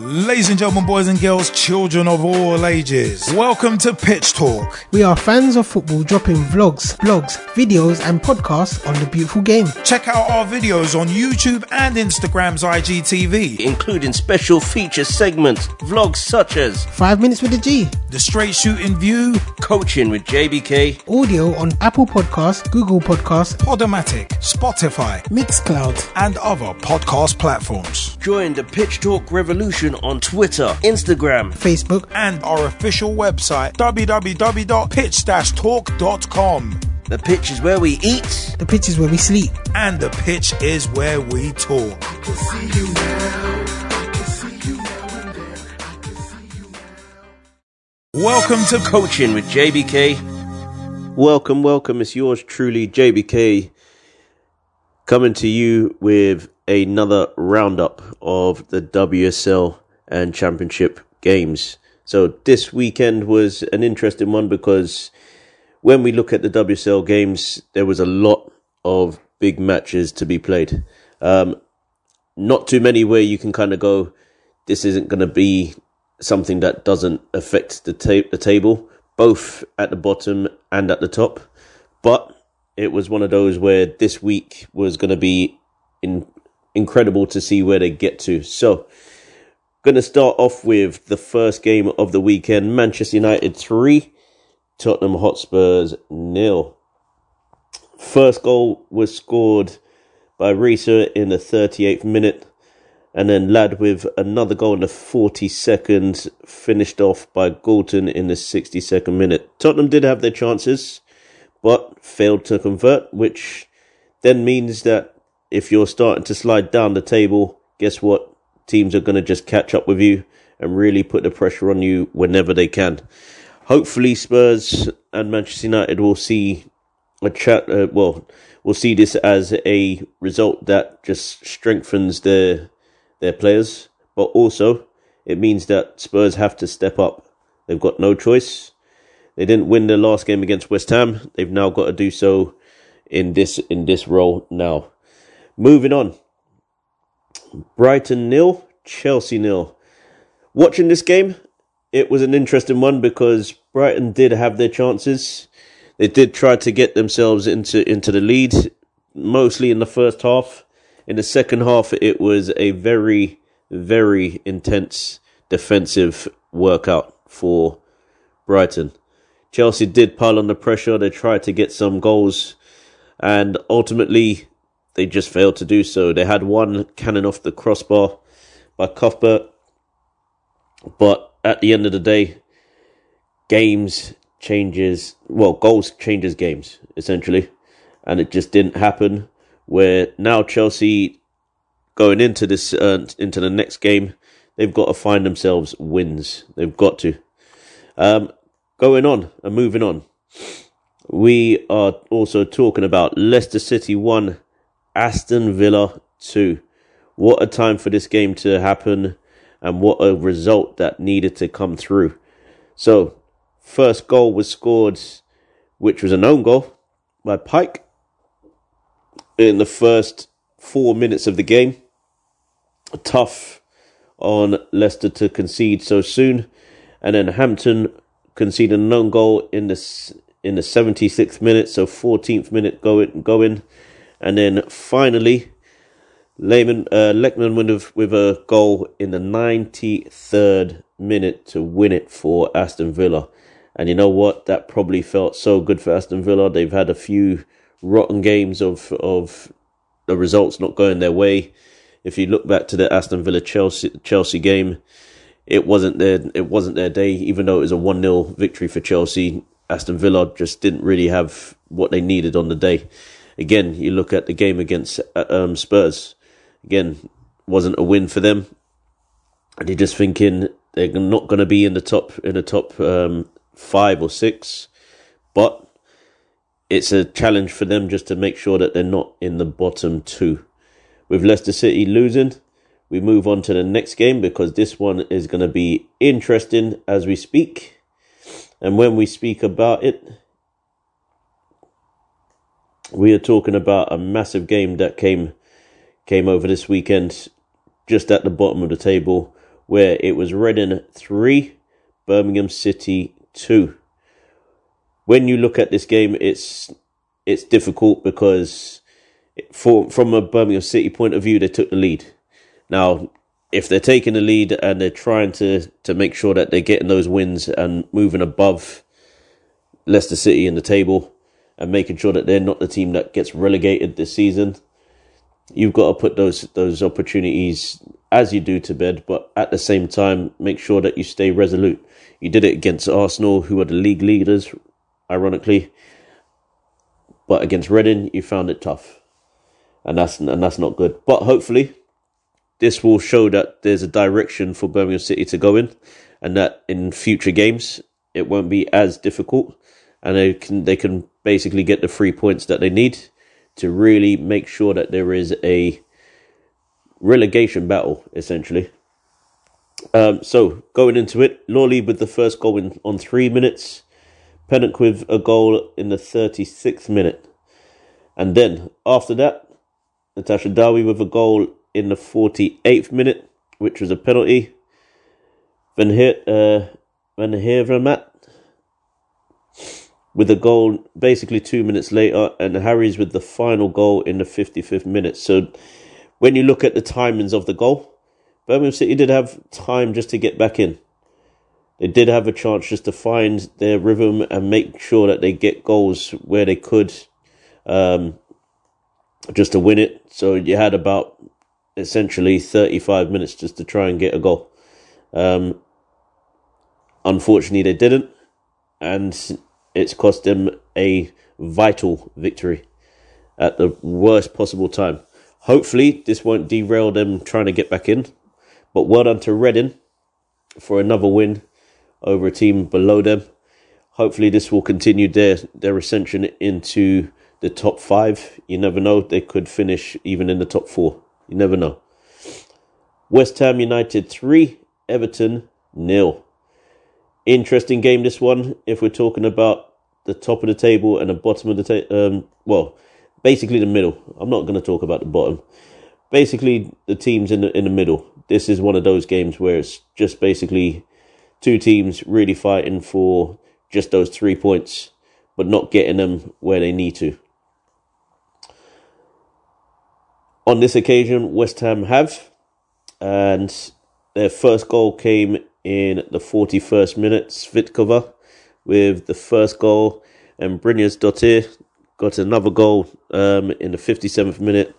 Ladies and gentlemen, boys and girls, children of all ages, welcome to Pitch Talk. We are fans of football dropping vlogs, blogs, videos, and podcasts on the beautiful game. Check out our videos on YouTube and Instagram's IGTV, including special feature segments, vlogs such as 5 Minutes with the G, The Straight Shooting View, Coaching with JBK, audio on Apple Podcasts, Google Podcasts, Podomatic, Spotify, Mixcloud, and other podcast platforms. Join the Pitch Talk revolution on Twitter, Instagram, Facebook, and our official website www.pitch-talk.com. The pitch is where we eat. The pitch is where we sleep. And the pitch is where we talk. Welcome to Coaching with JBK. Welcome, welcome. It's yours truly, JBK, coming to you with another roundup of the WSL and Championship games. So this weekend was an interesting one because when we look at the WSL games, there was a lot of big matches to be played. Um, not too many where you can kind of go, this isn't going to be something that doesn't affect the, ta- the table, both at the bottom and at the top. But it was one of those where this week was going to be in, incredible to see where they get to. So, going to start off with the first game of the weekend Manchester United 3, Tottenham Hotspurs nil. First goal was scored by Russo in the 38th minute, and then Ladd with another goal in the 42nd, finished off by Galton in the 62nd minute. Tottenham did have their chances, but failed to convert, which then means that if you're starting to slide down the table, guess what? Teams are going to just catch up with you and really put the pressure on you whenever they can. Hopefully, Spurs and Manchester United will see a chat. Uh, well, we'll see this as a result that just strengthens their their players, but also it means that Spurs have to step up. They've got no choice. They didn't win their last game against West Ham. They've now got to do so in this in this role now. Moving on. Brighton nil, Chelsea nil. Watching this game, it was an interesting one because Brighton did have their chances. They did try to get themselves into into the lead, mostly in the first half. In the second half, it was a very, very intense defensive workout for Brighton. Chelsea did pile on the pressure. They tried to get some goals, and ultimately, they just failed to do so. They had one cannon off the crossbar by Cuthbert, but at the end of the day, games changes. Well, goals changes games essentially, and it just didn't happen. Where now Chelsea going into this uh, into the next game, they've got to find themselves wins. They've got to. Um, going on and moving on, we are also talking about Leicester City one, Aston Villa 2. What a time for this game to happen and what a result that needed to come through. So, first goal was scored, which was an own goal by Pike in the first four minutes of the game. Tough on Leicester to concede so soon. And then Hampton conceded own goal in the, in the 76th minute, so 14th minute going. going and then finally, Lehman, uh, Leckman with, with a goal in the 93rd minute to win it for Aston Villa. And you know what? That probably felt so good for Aston Villa. They've had a few rotten games of of the results not going their way. If you look back to the Aston Villa Chelsea Chelsea game, it wasn't their it wasn't their day. Even though it was a one 0 victory for Chelsea, Aston Villa just didn't really have what they needed on the day. Again, you look at the game against um, Spurs. Again, wasn't a win for them. And you're just thinking they're not going to be in the top in the top um, five or six, but it's a challenge for them just to make sure that they're not in the bottom two. With Leicester City losing, we move on to the next game because this one is going to be interesting as we speak. And when we speak about it, we are talking about a massive game that came came over this weekend, just at the bottom of the table. where it was Reading 3, Birmingham City 2. When you look at this game, it's it's difficult because for, from a Birmingham City point of view, they took the lead. Now, if they're taking the lead and they're trying to, to make sure that they're getting those wins and moving above Leicester City in the table and making sure that they're not the team that gets relegated this season, you've got to put those those opportunities as you do to bed, but at the same time, make sure that you stay resolute. You did it against Arsenal, who are the league leaders, ironically, but against Reading, you found it tough, and that's and that's not good. But hopefully, this will show that there's a direction for Birmingham City to go in, and that in future games it won't be as difficult, and they can they can basically get the three points that they need to really make sure that there is a relegation battle essentially. Um, so going into it, Lawley with the first goal in, on three minutes, Pennock with a goal in the 36th minute. And then after that, Natasha Dowie with a goal in the 48th minute, which was a penalty. Van, Heer, uh, Van Heervermaat with a goal basically two minutes later, and Harries with the final goal in the 55th minute. So when you look at the timings of the goal, Birmingham City did have time just to get back in. They did have a chance just to find their rhythm and make sure that they get goals where they could, um, just to win it. So you had about essentially 35 minutes just to try and get a goal. Um, unfortunately, they didn't, and it's cost them a vital victory at the worst possible time. Hopefully, this won't derail them trying to get back in. But well done to Reading for another win over a team below them. Hopefully, this will continue their, their ascension into the top five. You never know, they could finish even in the top four. You never know. West Ham United 3, Everton nil. Interesting game, this one, if we're talking about the top of the table and the bottom of the table. Um, well, basically the middle. I'm not going to talk about the bottom. Basically, the teams in the in the middle. This is one of those games where it's just basically two teams really fighting for just those three points, but not getting them where they need to. On this occasion, West Ham have, and their first goal came in the 41st minute. Svitkova with the first goal, and Brynjarsdottir got another goal um, in the 57th minute,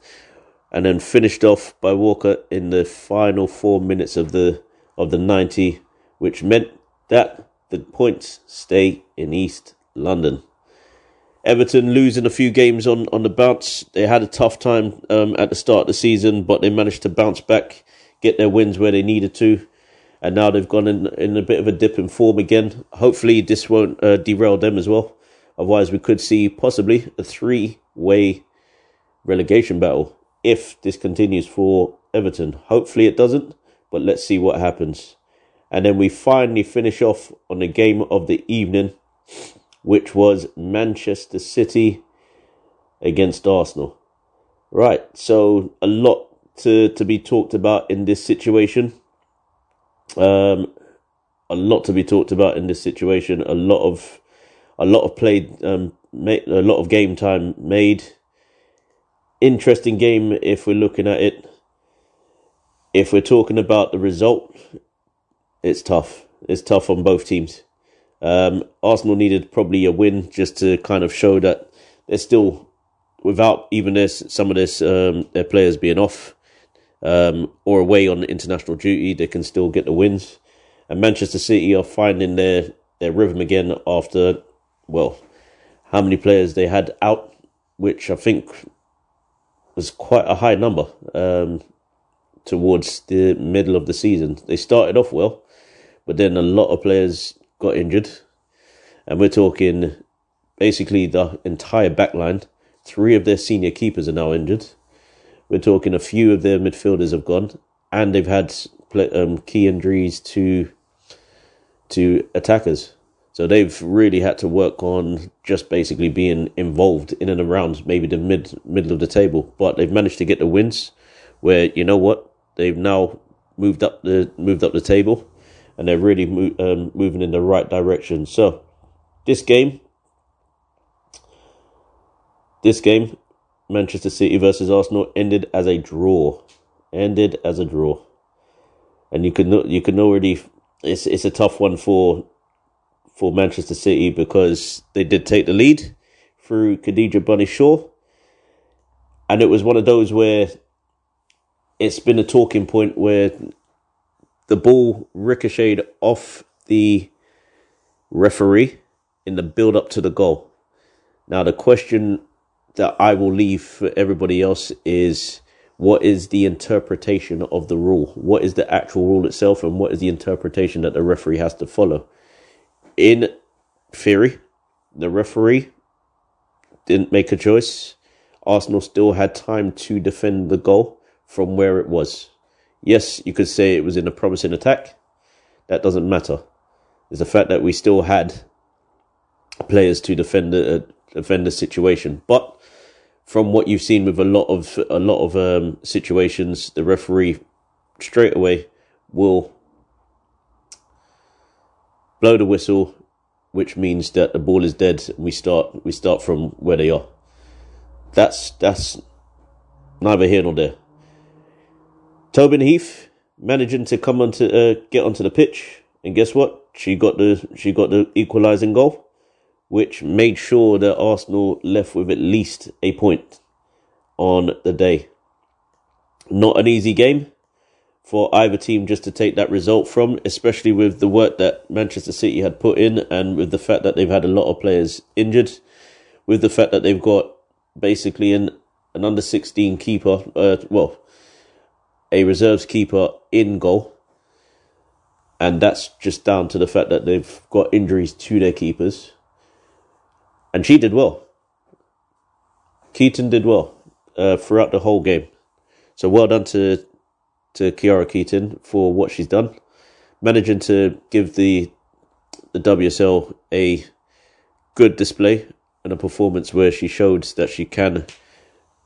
and then finished off by Walker in the final four minutes of the of the 90, which meant that the points stay in East London. Everton losing a few games on, on the bounce. They had a tough time um, at the start of the season, but they managed to bounce back, get their wins where they needed to, and now they've gone in, in a bit of a dip in form again. Hopefully, this won't uh, derail them as well. Otherwise, we could see possibly a three way relegation battle if this continues for Everton. Hopefully, it doesn't, but let's see what happens. And then we finally finish off on the game of the evening which was Manchester City against Arsenal. Right, so a lot to, to be talked about in this situation. Um, a lot to be talked about in this situation. A lot of a lot of played, um, a lot of game time made. Interesting game if we're looking at it. If we're talking about the result, it's tough. It's tough on both teams. Um, Arsenal needed probably a win just to kind of show that they're still, without even this, some of this, um, their players being off um, or away on international duty, they can still get the wins. And Manchester City are finding their, their rhythm again after, well, how many players they had out, which I think was quite a high number um, towards the middle of the season. They started off well, but then a lot of players got injured, and we're talking basically the entire backline. Three of their senior keepers are now injured. We're talking a few of their midfielders have gone, and they've had um, key injuries to to attackers. So they've really had to work on just basically being involved in and around maybe the mid middle of the table. But they've managed to get the wins where you know what they've now moved up the moved up the table, and they're really mo- um, moving in the right direction. So, this game, this game, Manchester City versus Arsenal ended as a draw. Ended as a draw, and you could you could already. It's it's a tough one for for Manchester City because they did take the lead through Khadija Bunny Shaw. And it was one of those where it's been a talking point where the ball ricocheted off the referee in the build up to the goal. Now, the question that I will leave for everybody else is what is the interpretation of the rule? What is the actual rule itself, and what is the interpretation that the referee has to follow? In theory, the referee didn't make a choice. Arsenal still had time to defend the goal from where it was. Yes, you could say it was in a promising attack. That doesn't matter. It's the fact that we still had players to defend the uh, defend the situation. But from what you've seen with a lot of a lot of um, situations, the referee straight away will blow the whistle, which means that the ball is dead. We start we start from where they are. That's that's neither here nor there. Tobin Heath managing to come onto uh, get onto the pitch, and guess what? She got the she got the equalising goal, which made sure that Arsenal left with at least a point on the day. Not an easy game for either team just to take that result from, especially with the work that Manchester City had put in, and with the fact that they've had a lot of players injured, with the fact that they've got basically an an under sixteen keeper, uh, well a reserves keeper in goal. And that's just down to the fact that they've got injuries to their keepers. And she did well. Keating did well uh, throughout the whole game. So well done to to Khiara Keating for what she's done, managing to give the the WSL a good display and a performance where she showed that she can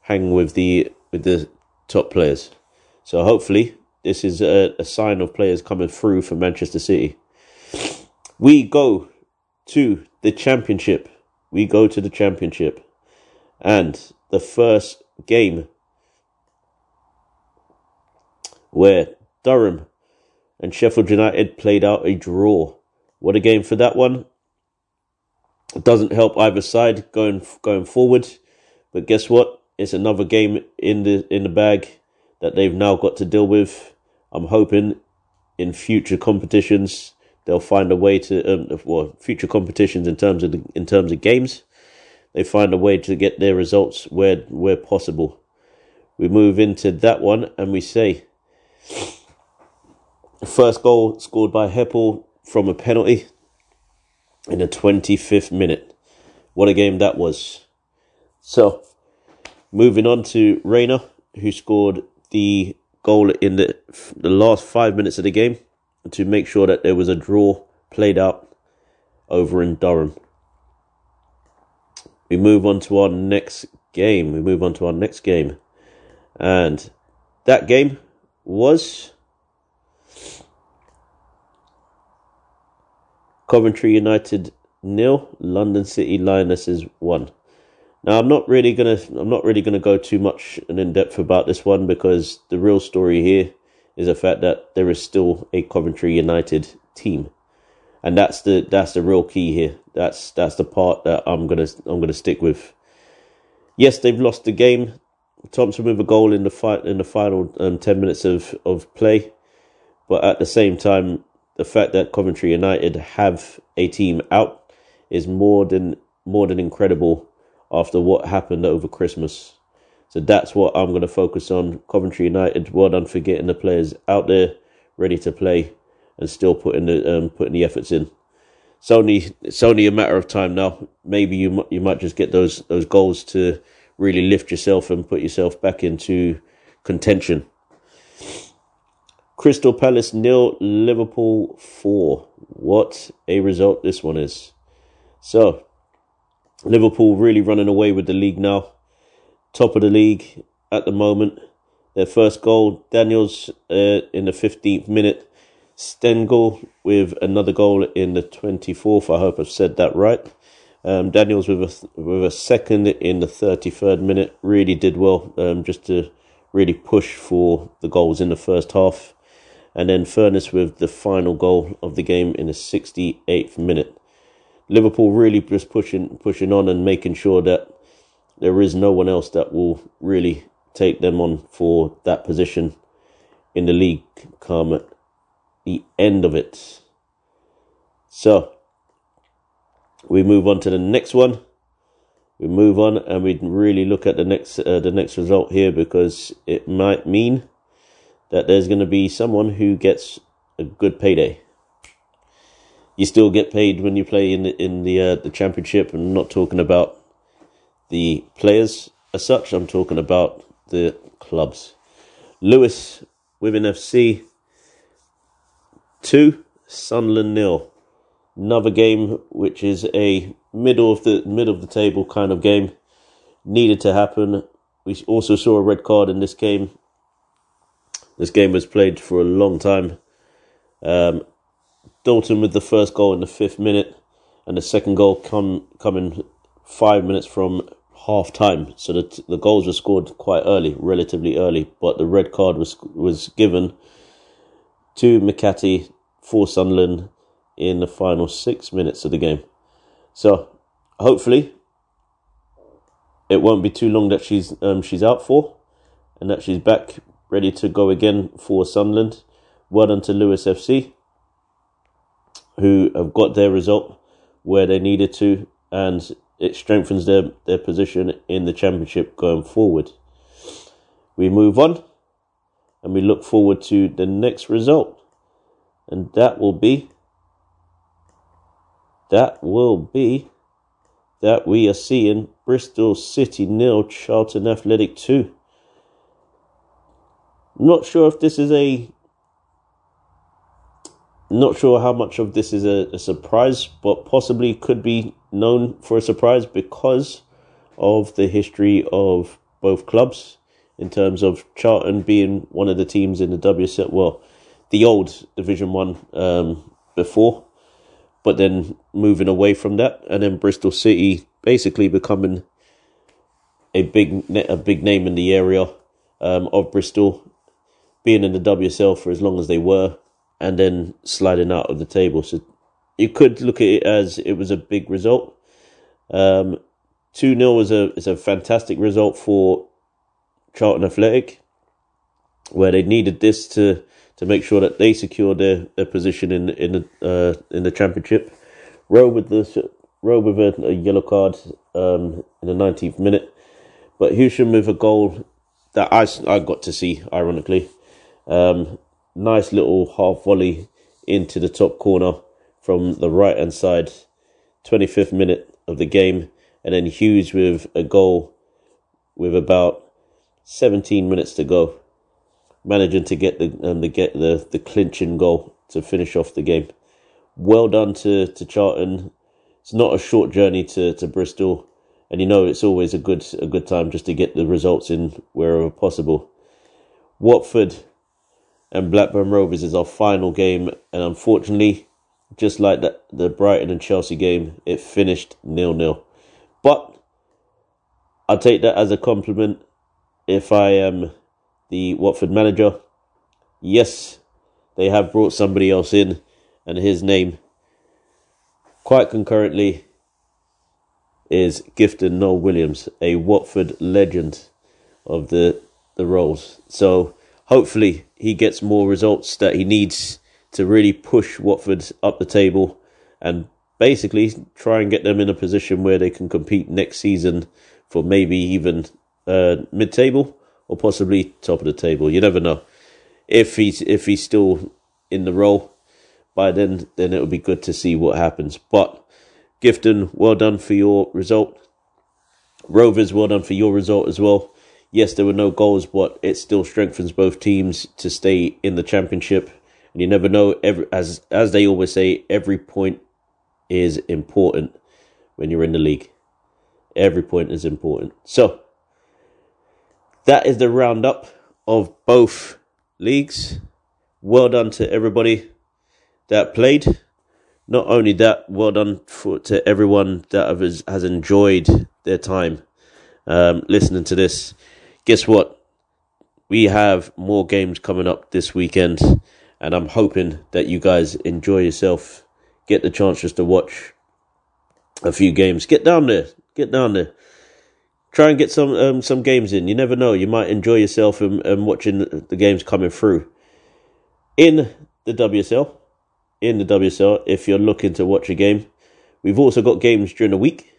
hang with the with the top players. So hopefully, this is a, a sign of players coming through for Manchester City. We go to the championship. We go to the championship. And the first game where Durham and Sheffield United played out a draw. What a game for that one. It doesn't help either side going going forward. But guess what? It's another game in the in the bag that they've now got to deal with. I'm hoping in future competitions they'll find a way to um, well future competitions in terms of the, in terms of games they find a way to get their results where where possible. We move into that one and we say first goal scored by Heppel from a penalty in the 25th minute. What a game that was. So, moving on to Reina, who scored the goal in the the last five minutes of the game to make sure that there was a draw played out over in Durham. We move on to our next game. We move on to our next game. And that game was Coventry United nil, London City Lionesses one. Now I'm not really gonna I'm not really gonna go too much and in depth about this one because the real story here is the fact that there is still a Coventry United team, and that's the that's the real key here. That's that's the part that I'm gonna I'm gonna stick with. Yes, they've lost the game. Thompson with a goal in the fight in the final um, ten minutes of of play, but at the same time, the fact that Coventry United have a team out is more than more than incredible after what happened over Christmas. So that's what I'm going to focus on. Coventry United, well done for getting the players out there ready to play and still putting the um, putting the efforts in. It's only it's only a matter of time now. Maybe you you might just get those those goals to really lift yourself and put yourself back into contention. Crystal Palace nil, Liverpool four. What a result this one is. So Liverpool really running away with the league now. Top of the league at the moment. their first goal. Daniels uh, in the 15th minute. Stengel with another goal in the 24th. I hope I've said that right. Um, Daniels with a with a second in the 33rd minute really did well um, just to really push for the goals in the first half. And then Furness with the final goal of the game in the 68th minute. Liverpool really just pushing pushing on and making sure that there is no one else that will really take them on for that position in the league come at the end of it. So we move on to the next one. We move on and we really look at the next uh, the next result here because it might mean that there's going to be someone who gets a good payday. You still get paid when you play in the, in the uh, the championship. I'm not talking about the players as such. I'm talking about the clubs. Lewes Women FC two, Sunderland nil. Another game which is a middle of the middle of the table kind of game. Needed to happen. We also saw a red card in this game. This game was played for a long time. Um, Dalton with the first goal in the fifth minute, and the second goal come coming five minutes from half time. So the the goals were scored quite early, relatively early, but the red card was was given to McCarthy for Sunderland in the final six minutes of the game. So hopefully it won't be too long that she's um, she's out for, and that she's back ready to go again for Sunderland. Well done to Lewes FC, who have got their result where they needed to, and it strengthens their, their position in the championship going forward. We move on and we look forward to the next result, and that will be that will be that we are seeing Bristol City nil, Charlton Athletic two. Not sure if this is a. Not sure how much of this is a, a surprise, but possibly could be known for a surprise because of the history of both clubs in terms of Charlton being one of the teams in the WSL, well, the old Division One um, before, but then moving away from that, and then Bristol City basically becoming a big a big name in the area um, of Bristol, being in the WSL for as long as they were, and then sliding out of the table. So you could look at it as it was a big result. Um, two 0 is a is a fantastic result for Charlton Athletic, where they needed this to to make sure that they secured their, their position in in the uh, in the championship. Rowe with the Rowe with a, a yellow card um, in the 19th minute, but Hewsham with a goal that I, I got to see, ironically. Um, nice little half volley into the top corner from the right hand side, 25th minute of the game, and then Hughes with a goal with about 17 minutes to go, managing to get the um, to get the the clinching goal to finish off the game. Well done to to Charlton. It's not a short journey to to Bristol, and you know it's always a good a good time just to get the results in wherever possible. Watford and Blackburn Rovers is our final game, and unfortunately, just like the, the Brighton and Chelsea game, it finished nil nil. But I take that as a compliment if I am the Watford manager. Yes, they have brought somebody else in, and his name, quite concurrently, is Gifton Noel Williams, a Watford legend of the the roles. So hopefully he gets more results that he needs to really push Watford up the table and basically try and get them in a position where they can compete next season for maybe even uh, mid-table or possibly top of the table. You never know. If he's if he's still in the role by then, then it would be good to see what happens. But Gifton, well done for your result. Rovers, well done for your result as well. Yes, there were no goals, but it still strengthens both teams to stay in the championship. And you never know. Every as as they always say, every point is important when you're in the league. Every point is important. So that is the roundup of both leagues. Well done to everybody that played. Not only that, well done for, to everyone that has, has enjoyed their time um, listening to this. Guess what? We have more games coming up this weekend, and I'm hoping that you guys enjoy yourself, get the chance just to watch a few games. Get down there, get down there. Try and get some um, some games in. You never know. You might enjoy yourself and, and watching the games coming through. In the WSL, in the WSL, if you're looking to watch a game, we've also got games during the week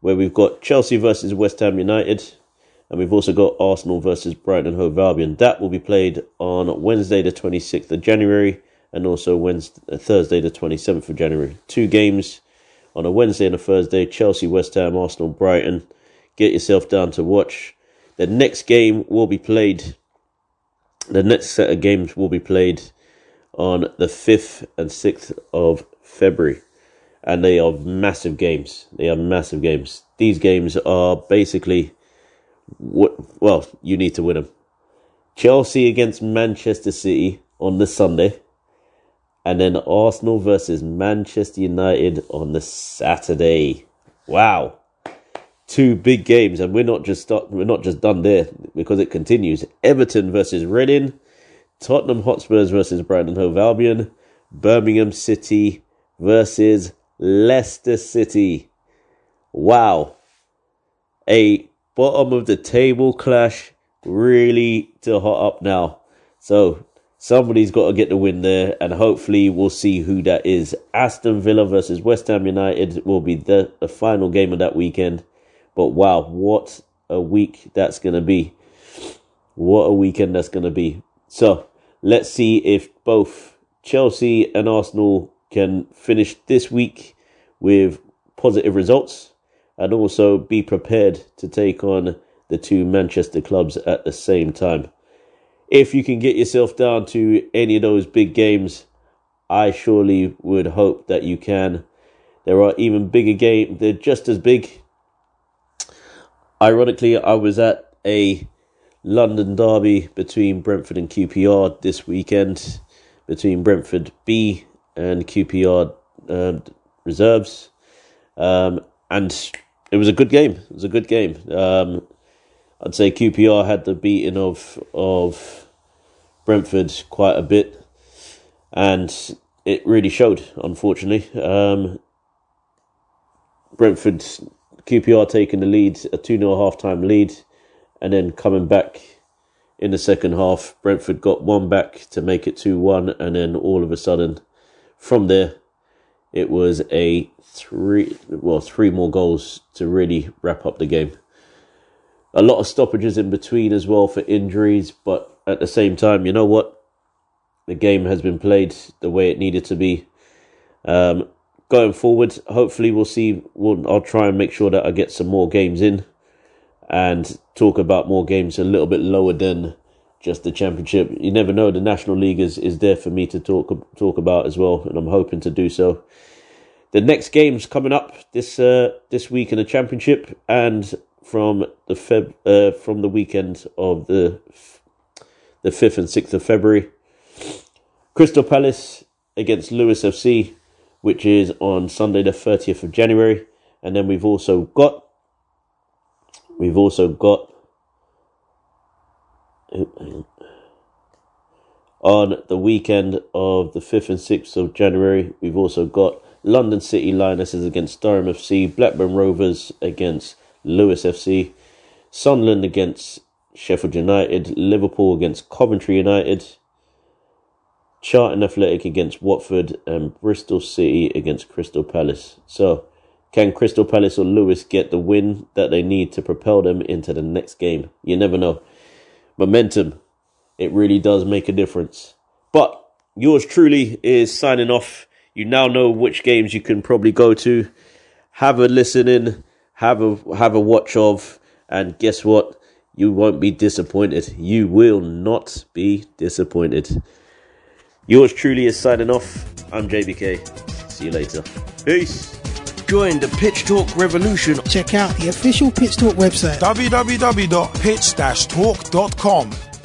where we've got Chelsea versus West Ham United, and we've also got Arsenal versus Brighton and Hove Albion. That will be played on Wednesday, the 26th of January, and also Wednesday, uh, Thursday, the 27th of January. Two games on a Wednesday and a Thursday Chelsea, West Ham, Arsenal, Brighton. Get yourself down to watch. The next game will be played, the next set of games will be played on the 5th and 6th of February. And they are massive games. They are massive games. These games are basically well, you need to win them. Chelsea against Manchester City on the Sunday, and then Arsenal versus Manchester United on the Saturday. Wow, two big games, and we're not just start, we're not just done there because it continues. Everton versus Reading, Tottenham Hotspurs versus Brighton Hove Albion, Birmingham City versus Leicester City. Wow, a bottom of the table clash really to hot up now. So somebody's got to get the win there, and hopefully we'll see who that is. Aston Villa versus West Ham United will be the, the final game of that weekend. But wow, what a week that's going to be! What a weekend that's going to be. So let's see if both Chelsea and Arsenal can finish this week with positive results and also be prepared to take on the two Manchester clubs at the same time. If you can get yourself down to any of those big games, I surely would hope that you can. There are even bigger games, they're just as big. Ironically, I was at a London derby between Brentford and QPR this weekend, between Brentford B and QPR uh, reserves. Um, and it was a good game. It was a good game. Um, I'd say QPR had the beating of of Brentford quite a bit, and it really showed. Unfortunately, um, Brentford QPR taking the lead, a two 0 half time lead, and then coming back in the second half. Brentford got one back to make it two one, and then all of a sudden, from there, it was a three well three more goals to really wrap up the game. A lot of stoppages in between as well for injuries, but at the same time, you know what? The game has been played the way it needed to be. Um, going forward, hopefully we'll see. We'll, I'll try and make sure that I get some more games in, and talk about more games a little bit lower than just the championship. You never know. The national league is, is there for me to talk talk about as well, and I'm hoping to do so the next games coming up this uh, this week in the championship and from the Feb uh, from the weekend of the the fifth and sixth of February. Crystal Palace against Lewes FC, which is on Sunday the thirtieth of January, and then we've also got we've also got on the weekend of the fifth and sixth of January, we've also got London City Lionesses against Durham FC, Blackburn Rovers against Lewes FC, Sunderland against Sheffield United, Liverpool against Coventry United, Charlton Athletic against Watford, and Bristol City against Crystal Palace. So, can Crystal Palace or Lewes get the win that they need to propel them into the next game? You never know. Momentum, it really does make a difference. But yours truly is signing off you now know which games you can probably go to. Have a listen in, have a have a watch of, and guess what? You won't be disappointed. You will not be disappointed. Yours truly is signing off. I'm JBK. See you later. Peace. Join the Pitch Talk revolution. Check out the official Pitch Talk website www.pitch-talk.com